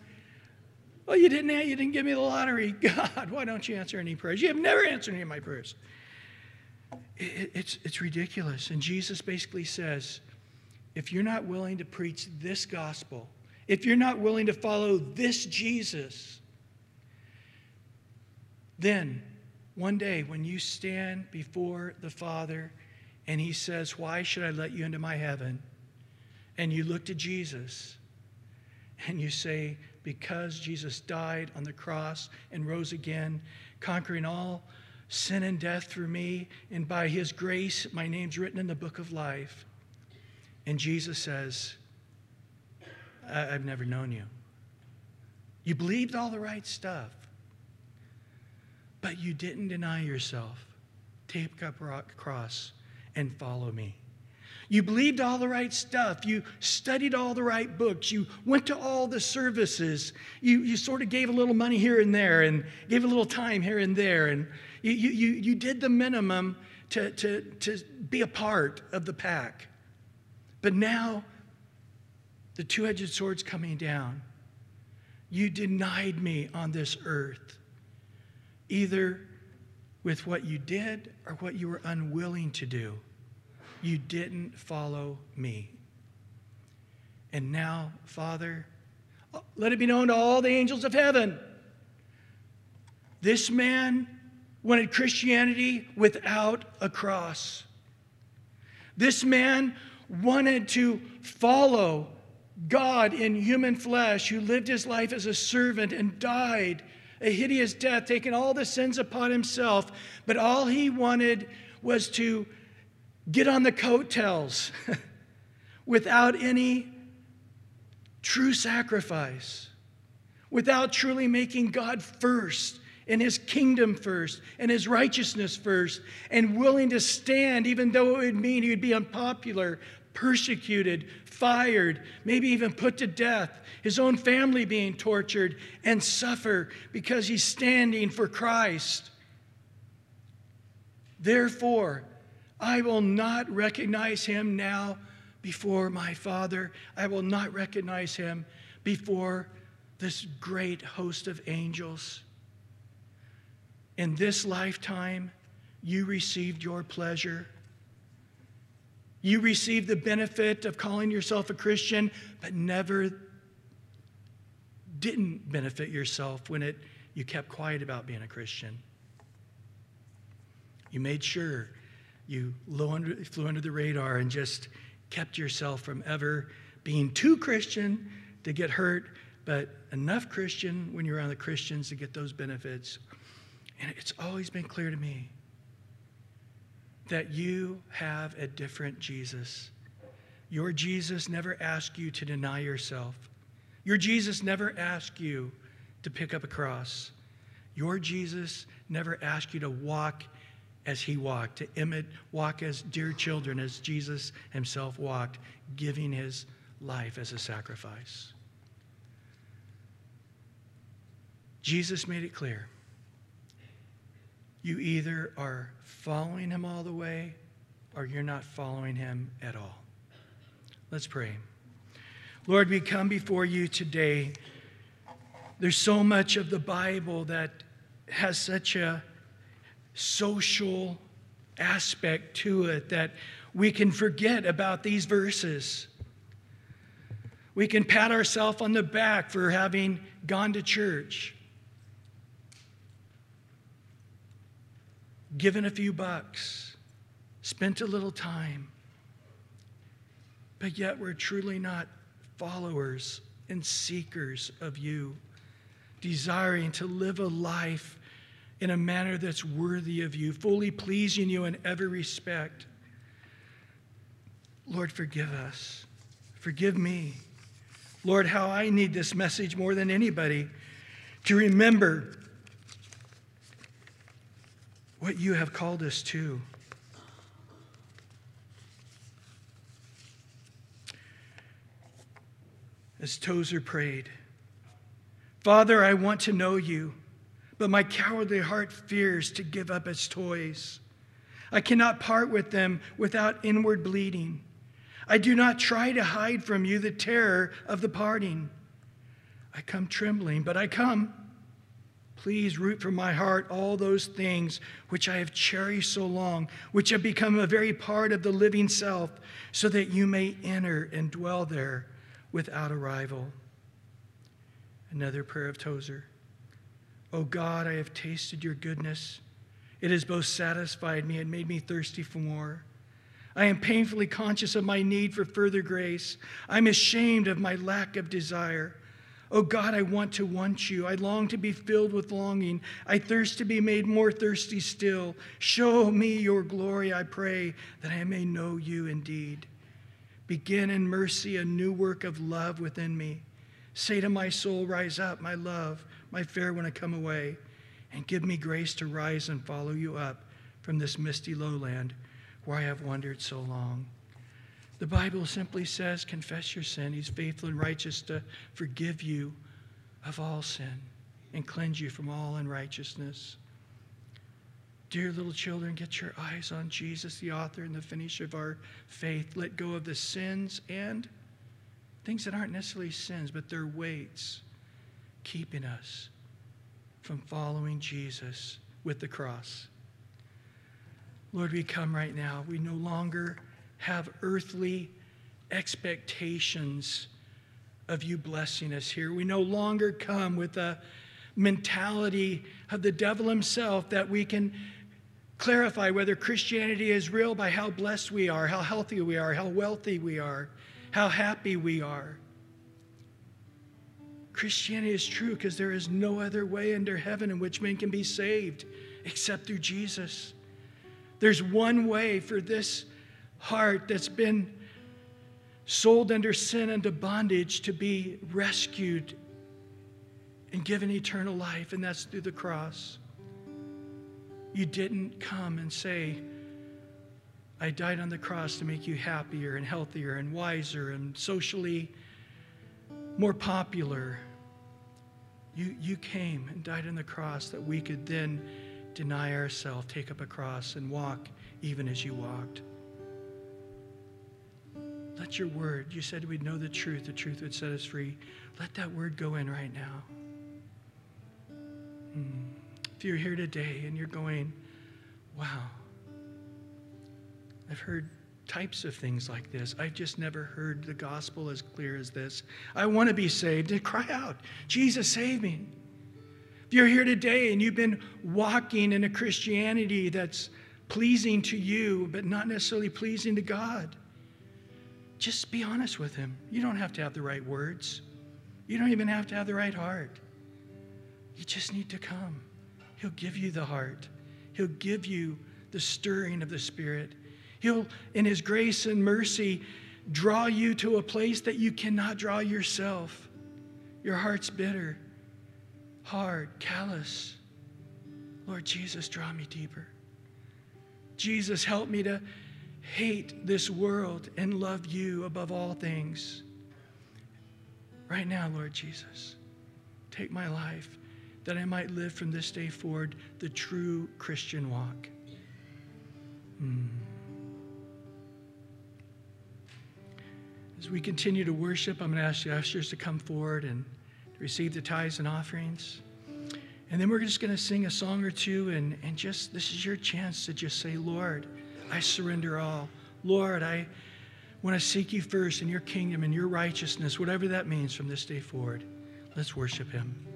Well, you didn't, you didn't give me the lottery. God, why don't you answer any prayers? You have never answered any of my prayers. It, it's, it's ridiculous. And Jesus basically says if you're not willing to preach this gospel, if you're not willing to follow this Jesus, then one day when you stand before the Father and he says, Why should I let you into my heaven? And you look to Jesus and you say, Because Jesus died on the cross and rose again, conquering all sin and death through me, and by his grace, my name's written in the book of life. And Jesus says, I've never known you. You believed all the right stuff, but you didn't deny yourself. Take up rock cross and follow me. You believed all the right stuff. You studied all the right books. You went to all the services. You, you sort of gave a little money here and there and gave a little time here and there. And you, you, you did the minimum to, to, to be a part of the pack. But now, the two edged sword's coming down. You denied me on this earth, either with what you did or what you were unwilling to do. You didn't follow me. And now, Father, let it be known to all the angels of heaven. This man wanted Christianity without a cross. This man wanted to follow God in human flesh, who lived his life as a servant and died a hideous death, taking all the sins upon himself, but all he wanted was to get on the coattails without any true sacrifice, without truly making God first and his kingdom first and his righteousness first, and willing to stand, even though it would mean he would be unpopular, persecuted, fired, maybe even put to death, his own family being tortured, and suffer because he's standing for Christ. Therefore, I will not recognize him now before my Father. I will not recognize him before this great host of angels. in this lifetime, you received your pleasure. You received the benefit of calling yourself a Christian, but never didn't benefit yourself when it, you kept quiet about being a Christian. You made sure you under, flew under the radar and just kept yourself from ever being too Christian to get hurt, but enough Christian when you're around the Christians to get those benefits. And it's always been clear to me that you have a different Jesus. Your Jesus never asked you to deny yourself. Your Jesus never asked you to pick up a cross. Your Jesus never asked you to walk as he walked, to imitate, walk as dear children, as Jesus himself walked, giving his life as a sacrifice. Jesus made it clear you either are following him all the way or you're not following him at all. Let's pray. Lord, we come before you today. There's so much of the Bible that has such a social aspect to it that we can forget about these verses. We can pat ourselves on the back for having gone to church. Given a few bucks, spent a little time, but yet we're truly not followers and seekers of you, desiring to live a life in a manner that's worthy of you, fully pleasing you in every respect. Lord, forgive us. Forgive me. Lord, how I need this message more than anybody to remember what you have called us to. As Tozer prayed, Father, I want to know you, but my cowardly heart fears to give up its toys. I cannot part with them without inward bleeding. I do not try to hide from you the terror of the parting. I come trembling, but I come. Please root from my heart all those things which I have cherished so long, which have become a very part of the living self, so that you may enter and dwell there without a rival. Another prayer of Tozer. O oh God, I have tasted your goodness. It has both satisfied me and made me thirsty for more. I am painfully conscious of my need for further grace. I'm ashamed of my lack of desire. Oh God, I want to want you. I long to be filled with longing. I thirst to be made more thirsty still. Show me your glory, I pray, that I may know you indeed. Begin in mercy a new work of love within me. Say to my soul, Rise up, my love, my fair when I come away, and give me grace to rise and follow you up from this misty lowland where I have wandered so long. The Bible simply says, confess your sin. He's faithful and righteous to forgive you of all sin and cleanse you from all unrighteousness. Dear little children, get your eyes on Jesus, the author and the finisher of our faith. Let go of the sins and things that aren't necessarily sins, but they're weights keeping us from following Jesus with the cross. Lord, we come right now. We no longer have earthly expectations of you blessing us here. We no longer come with a mentality of the devil himself that we can clarify whether Christianity is real by how blessed we are, how healthy we are, how wealthy we are, how happy we are. Christianity is true because there is no other way under heaven in which men can be saved except through Jesus. There's one way for this heart that's been sold under sin and to bondage to be rescued and given eternal life, and that's through the cross. You didn't come and say, I died on the cross to make you happier and healthier and wiser and socially more popular. You, you came and died on the cross that we could then deny ourselves, take up a cross, and walk even as you walked. Let your word, you said we'd know the truth, the truth would set us free. Let that word go in right now. Hmm. If you're here today and you're going, wow, I've heard types of things like this. I've just never heard the gospel as clear as this. I want to be saved cry out, Jesus, save me. If you're here today and you've been walking in a Christianity that's pleasing to you, but not necessarily pleasing to God, just be honest with Him. You don't have to have the right words, you don't even have to have the right heart. You just need to come. He'll give you the heart, He'll give you the stirring of the Spirit. He'll, in His grace and mercy, draw you to a place that you cannot draw yourself. Your heart's bitter, hard, callous. Lord Jesus, draw me deeper. Jesus, help me to hate this world and love you above all things. Right now, Lord Jesus, take my life that I might live from this day forward the true Christian walk. Mm. As we continue to worship, I'm going to ask the ushers to come forward and receive the tithes and offerings. And then we're just going to sing a song or two, and, and just this is your chance to just say, Lord, I surrender all. Lord, I want to seek you first in your kingdom and your righteousness, whatever that means from this day forward. Let's worship him.